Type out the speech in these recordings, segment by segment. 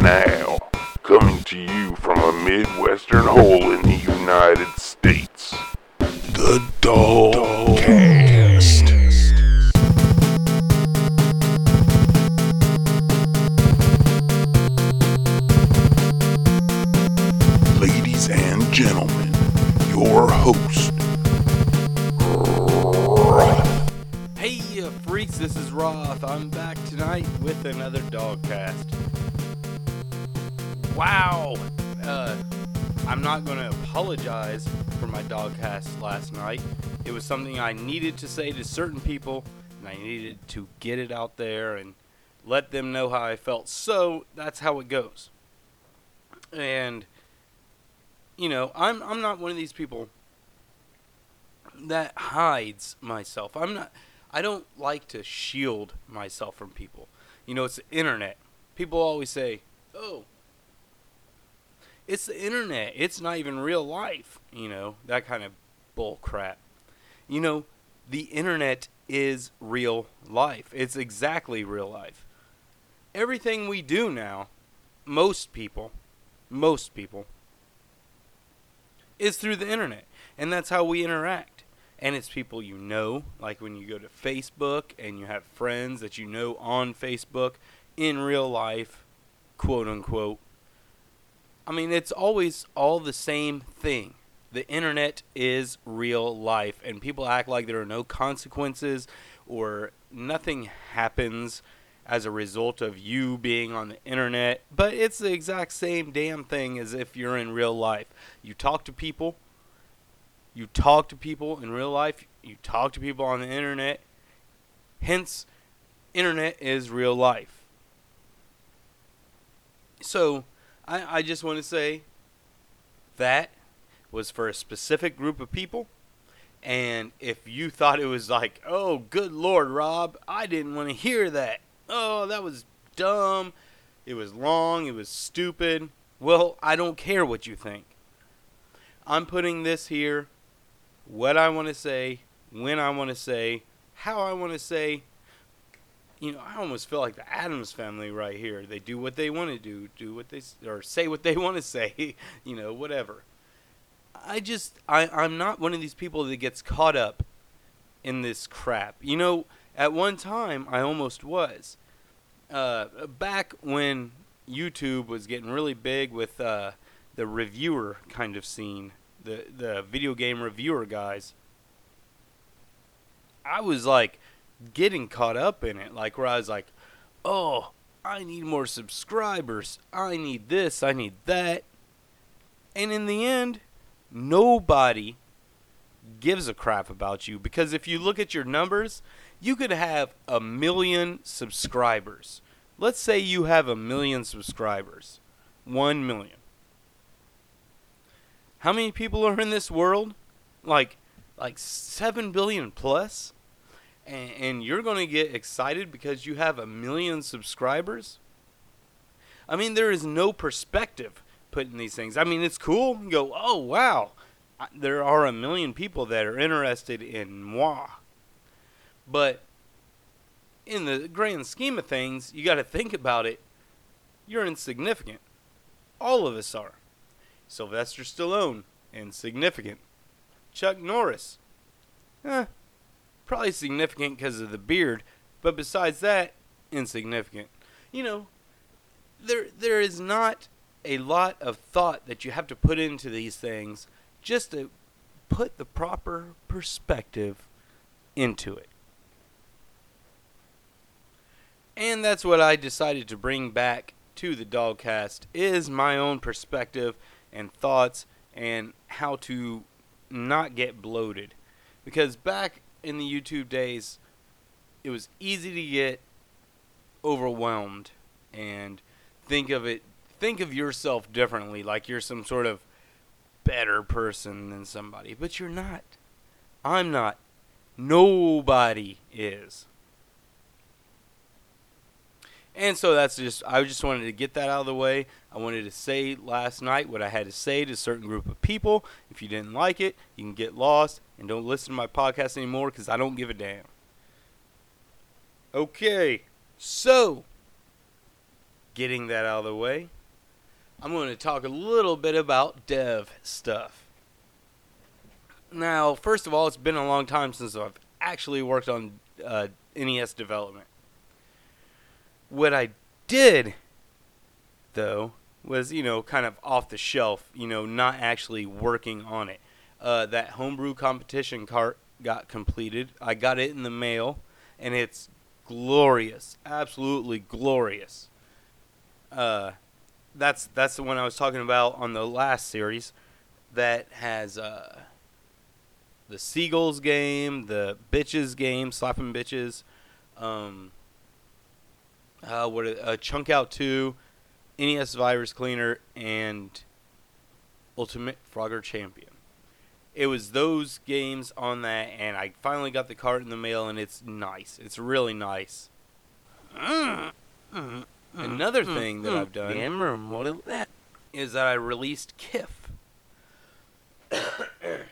Now, coming to you from a Midwestern hole in the United States, the Dogcast. Ladies and gentlemen, your host, Hey, you freaks, this is Rob. I'm back tonight with another Dogcast. Wow! Uh, I'm not going to apologize for my dog Dogcast last night. It was something I needed to say to certain people, and I needed to get it out there and let them know how I felt. So, that's how it goes. And, you know, I'm, I'm not one of these people that hides myself. I'm not. I don't like to shield myself from people. You know, it's the internet. People always say, "Oh, it's the internet. It's not even real life." You know, that kind of bull crap. You know, the internet is real life. It's exactly real life. Everything we do now, most people, most people is through the internet. And that's how we interact and it's people you know like when you go to facebook and you have friends that you know on facebook in real life quote unquote i mean it's always all the same thing. The internet is real life and people act like there are no consequences or nothing happens as a result of you being on the internet. But it's the exact same damn thing as if you're in real life. You talk to people. You talk to people in real life, you talk to people on the internet. Hence, internet is real life. So, I, I just want to say that was for a specific group of people. And if you thought it was like, oh, good Lord, Rob, I didn't want to hear that. Oh, that was dumb. It was long. It was stupid. Well, I don't care what you think. I'm putting this here what I want to say, when I want to say, how I want to say. You know, I almost feel like the Addams family right here. They do what they want to do, do what they or say what they want to say. You know, whatever. I just I I'm not one of these people that gets caught up in this crap. You know, at one time I almost was. Uh, back when YouTube was getting really big with uh, the reviewer kind of scene the the video game reviewer guys, I was like getting caught up in it, like where I was like, oh, I need more subscribers, I need this, I need that, and in the end, nobody gives a crap about you because if you look at your numbers, you could have a million subscribers. Let's say you have a million subscribers. 1 million. How many people are in this world? Like like 7 billion plus? And, and you're going to get excited because you have a million subscribers? I mean, there is no perspective put in these things. I mean, it's cool. You go, oh, wow. There are a million people that are interested in moi. But in the grand scheme of things, you got to think about it. You're insignificant. All of us are. Sylvester Stallone, insignificant. Chuck Norris, eh, probably significant because of the beard, but besides that, insignificant. You know, there there is not a lot of thought that you have to put into these things just to put the proper perspective into it. And that's what I decided to bring back to the Dogcast is my own perspective and thoughts and how to not get bloated. Because back in the YouTube days, it was easy to get overwhelmed and think of it think of yourself differently like you're some sort of better person than somebody. But you're not. I'm not. Nobody is and so that's just, I just wanted to get that out of the way. I wanted to say last night what I had to say to a certain group of people. If you didn't like it, you can get lost and don't listen to my podcast anymore because I don't give a damn. Okay, so getting that out of the way, I'm going to talk a little bit about dev stuff. Now, first of all, it's been a long time since I've actually worked on uh, NES development. What I did, though, was, you know, kind of off the shelf, you know, not actually working on it. Uh, that homebrew competition cart got completed. I got it in the mail, and it's glorious, absolutely glorious. Uh, that's that's the one I was talking about on the last series that has uh, the Seagulls game, the Bitches game, slapping bitches, um, uh, what a chunk out two, NES Virus Cleaner, and Ultimate Frogger Champion. It was those games on that, and I finally got the card in the mail, and it's nice. It's really nice. Another thing that I've done what is that? is that I released KIF.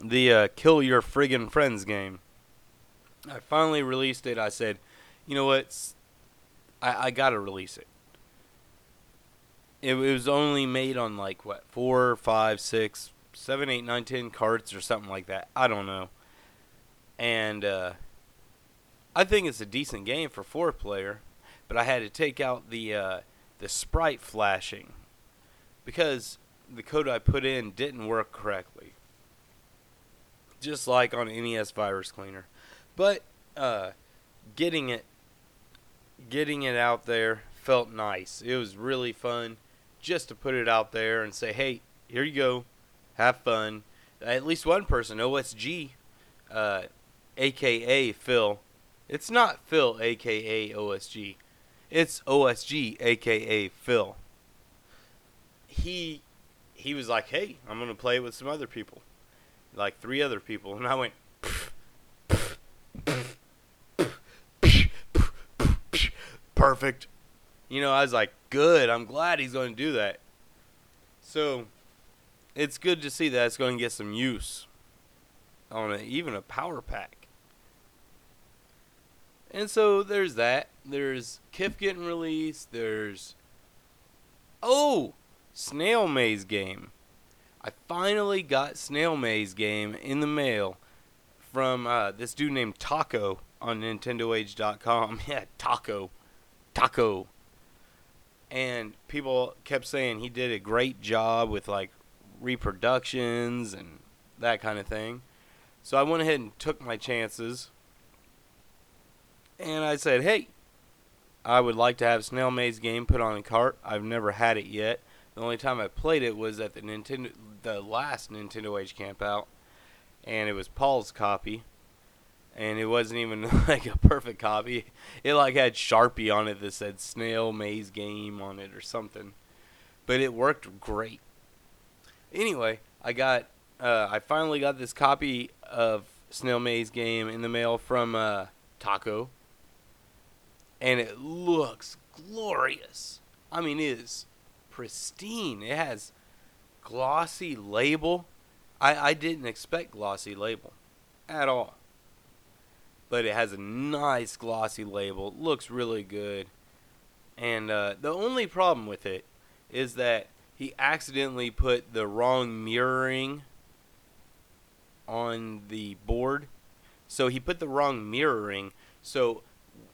the uh, Kill Your Friggin' Friends game. I finally released it. I said, you know what? I, I gotta release it. it. It was only made on like, what, four, five, six, seven, eight, nine, ten carts or something like that. I don't know. And uh, I think it's a decent game for four player, but I had to take out the uh, the sprite flashing because the code I put in didn't work correctly. Just like on NES Virus Cleaner. But uh, getting it getting it out there felt nice. It was really fun just to put it out there and say, "Hey, here you go. Have fun." At least one person, OSG, uh, aka Phil. It's not Phil, aka OSG. It's OSG, aka Phil. He he was like, "Hey, I'm gonna play with some other people, like three other people," and I went, "Perfect." You know, I was like, "Good. I'm glad he's going to do that." So, it's good to see that it's going to get some use on a, even a power pack. And so there's that. There's KIF getting released. There's oh, Snail Maze game. I finally got Snail Maze game in the mail from uh, this dude named Taco on NintendoAge.com. yeah, Taco, Taco. And people kept saying he did a great job with like reproductions and that kind of thing. So I went ahead and took my chances. And I said, hey, I would like to have Snail Maze game put on a cart. I've never had it yet. The only time I played it was at the Nintendo, the last Nintendo Age Camp out, and it was Paul's copy, and it wasn't even like a perfect copy. It like had Sharpie on it that said Snail Maze Game on it or something, but it worked great. Anyway, I got, uh, I finally got this copy of Snail Maze Game in the mail from uh, Taco, and it looks glorious. I mean, it is pristine. It has glossy label. I, I didn't expect glossy label at all. But it has a nice glossy label. It looks really good. And uh, the only problem with it is that he accidentally put the wrong mirroring on the board. So he put the wrong mirroring. So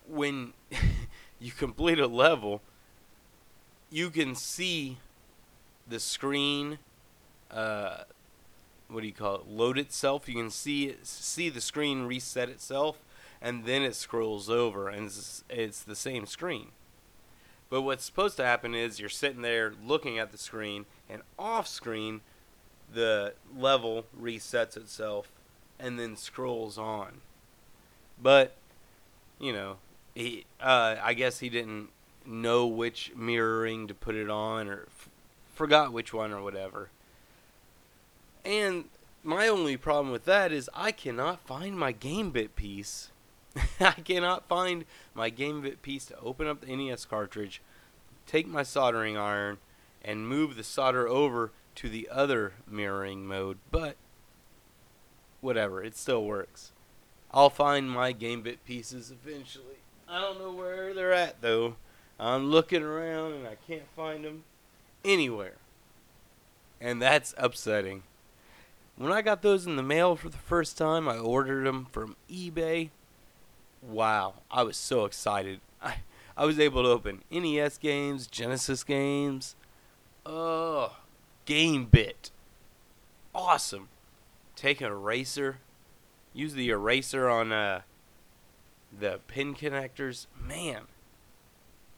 when you complete a level, you can see the screen uh, what do you call it load itself. You can see see the screen reset itself and then it scrolls over and it's, it's the same screen. But what's supposed to happen is you're sitting there looking at the screen and off screen the level resets itself and then scrolls on. But you know he uh, i guess he didn't know which mirroring to put it on or f- forgot which one or whatever. And my only problem with that is I cannot find my Gamebit piece. I cannot find my Gamebit piece to open up the NES cartridge, take my soldering iron, and move the solder over to the other mirroring mode. But whatever, it still works. I'll find my Gamebit pieces eventually. I don't know where they're at though. I'm looking around and I can't find them anywhere. And that's upsetting. When I got those in the mail for the first time, I ordered them from eBay. Wow, I was so excited. I, I was able to open NES games, Genesis games. Oh, Game Bit. Awesome. Take an eraser, use the eraser on uh, the pin connectors. Man,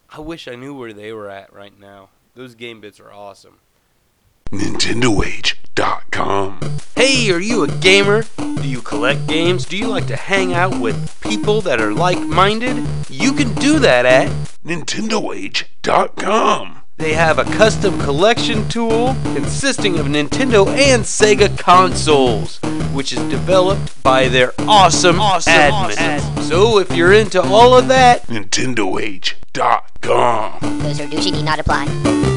I wish I knew where they were at right now. Those game bits are awesome. NintendoAge.com. Hey, are you a gamer? Do you collect games? Do you like to hang out with people that are like minded? You can do that at NintendoAge.com. They have a custom collection tool consisting of Nintendo and Sega consoles, which is developed by their awesome, awesome admins. So if you're into all of that, NintendoAge.com. Those who douchey need not apply.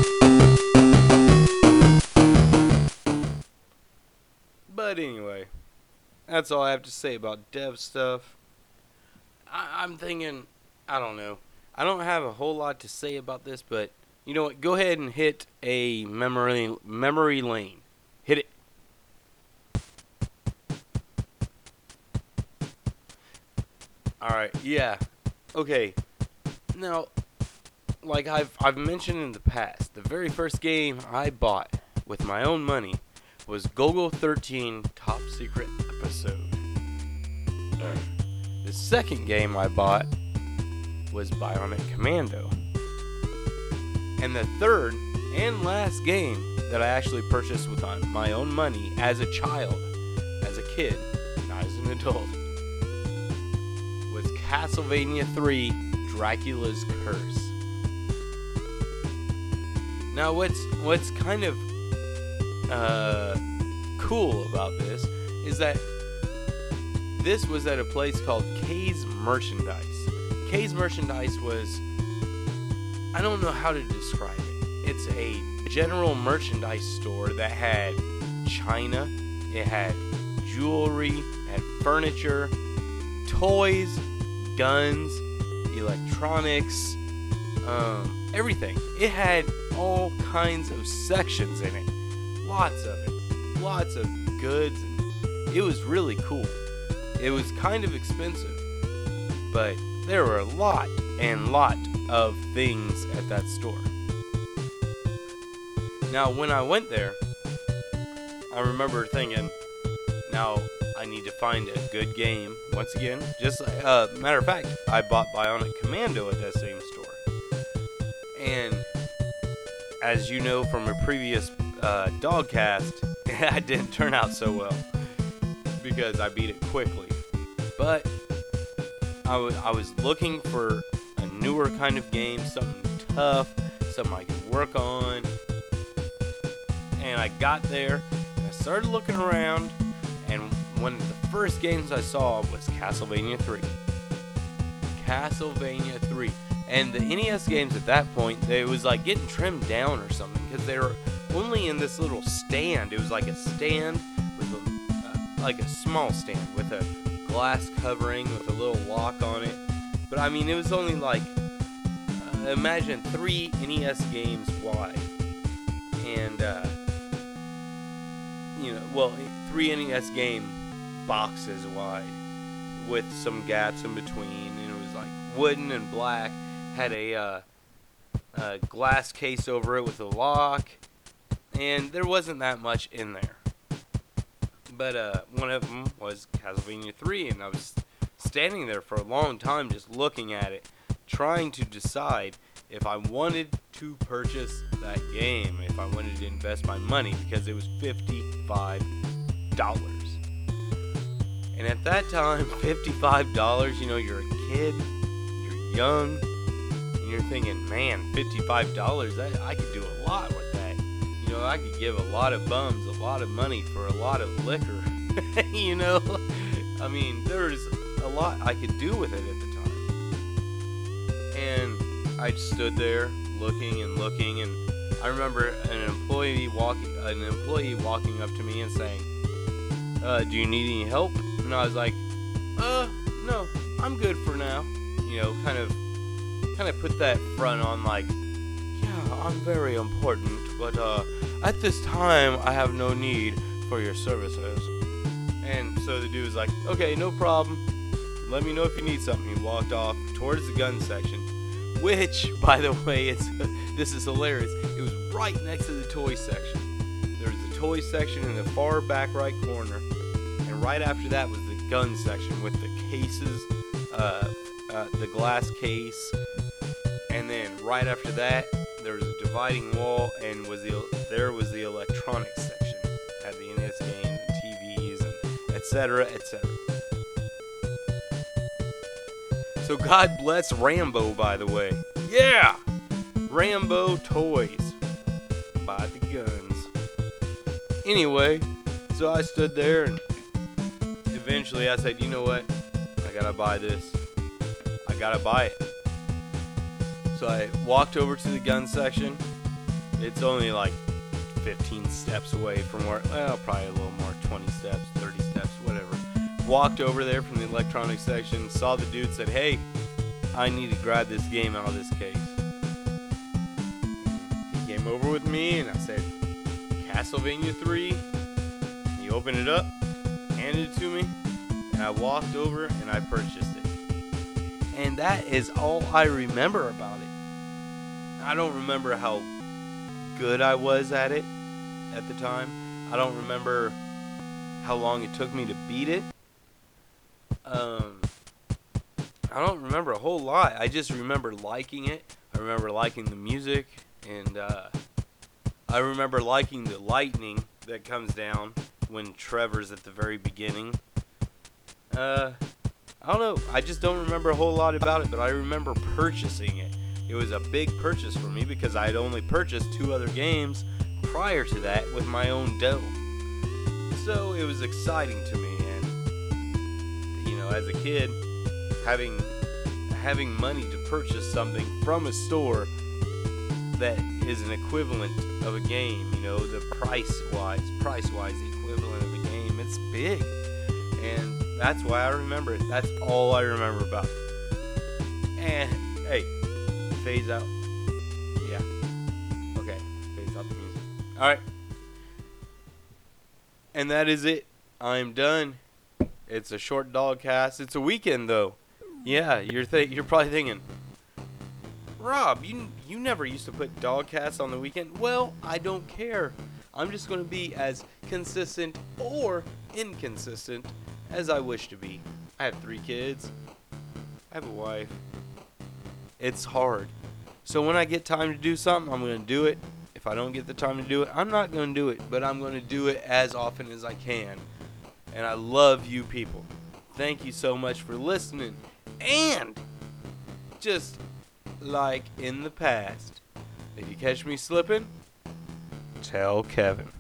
But anyway, that's all I have to say about dev stuff. I, I'm thinking, I don't know. I don't have a whole lot to say about this, but you know what? Go ahead and hit a memory memory lane. Hit it. All right. Yeah. Okay. Now, like I've I've mentioned in the past, the very first game I bought with my own money was Golgo 13 Top Secret Episode. The second game I bought was Bionic Commando. And the third and last game that I actually purchased with my own money as a child, as a kid, not as an adult, was Castlevania 3 Dracula's Curse. Now what's what's kind of uh, cool about this is that this was at a place called K's Merchandise. K's Merchandise was I don't know how to describe it. It's a general merchandise store that had china, it had jewelry, it had furniture, toys, guns, electronics, um, everything. It had all kinds of sections in it. Lots of it. Lots of goods. And it was really cool. It was kind of expensive, but there were a lot and lot of things at that store. Now, when I went there, I remember thinking, now I need to find a good game. Once again, just uh, matter of fact, I bought Bionic Commando at that same store. And as you know from a previous uh, Dogcast, it didn't turn out so well because I beat it quickly. But I was looking for a newer kind of game, something tough, something I could work on. And I got there, and I started looking around, and one of the first games I saw was Castlevania 3. Castlevania 3. And the NES games at that point, they was like getting trimmed down or something because they were only in this little stand. It was like a stand with a, uh, like a small stand with a glass covering with a little lock on it. But I mean, it was only like uh, imagine three NES games wide, and uh, you know, well, three NES game boxes wide with some gaps in between, and it was like wooden and black. Had a, uh, a glass case over it with a lock, and there wasn't that much in there. But uh, one of them was Castlevania 3, and I was standing there for a long time just looking at it, trying to decide if I wanted to purchase that game, if I wanted to invest my money, because it was $55. And at that time, $55, you know, you're a kid, you're young, and you're thinking, man, $55, that, I could do a lot with know, I could give a lot of bums a lot of money for a lot of liquor. you know? I mean, there's a lot I could do with it at the time. And I stood there looking and looking and I remember an employee walking an employee walking up to me and saying, uh, do you need any help? And I was like, uh, no, I'm good for now. You know, kind of kind of put that front on like, yeah, I'm very important, but uh, at this time I have no need for your services. And so the dude was like, okay, no problem. Let me know if you need something. He walked off towards the gun section, which, by the way, it's this is hilarious. It was right next to the toy section. There was the toy section in the far back right corner, and right after that was the gun section with the cases, uh, uh, the glass case, and then right after that dividing wall, and was the there was the electronics section, had the NES games and TVs and etc. etc. So God bless Rambo, by the way. Yeah, Rambo toys. Buy the guns. Anyway, so I stood there and eventually I said, you know what? I gotta buy this. I gotta buy it. So I walked over to the gun section. It's only like 15 steps away from where, well, probably a little more, 20 steps, 30 steps, whatever. Walked over there from the electronics section, saw the dude, said, hey, I need to grab this game out of this case. He came over with me and I said, Castlevania 3. He opened it up, handed it to me, and I walked over and I purchased it. And that is all I remember about. I don't remember how good I was at it at the time. I don't remember how long it took me to beat it. Um, I don't remember a whole lot. I just remember liking it. I remember liking the music, and uh, I remember liking the lightning that comes down when Trevor's at the very beginning. Uh, I don't know. I just don't remember a whole lot about it, but I remember purchasing it. It was a big purchase for me because I had only purchased two other games prior to that with my own dough. So it was exciting to me, and you know, as a kid, having having money to purchase something from a store that is an equivalent of a game, you know, the price wise, price wise, equivalent of a game, it's big, and that's why I remember it. That's all I remember about. And hey, phase out. Yeah. Okay. Phase out the music. All right. And that is it. I'm done. It's a short dog cast. It's a weekend though. Yeah, you're th- you're probably thinking, Rob, you you never used to put dog casts on the weekend. Well, I don't care. I'm just going to be as consistent or inconsistent as I wish to be. I have three kids. I have a wife. It's hard. So when I get time to do something, I'm going to do it. If I don't get the time to do it, I'm not going to do it, but I'm going to do it as often as I can. And I love you people. Thank you so much for listening. And just like in the past, if you catch me slipping, tell Kevin.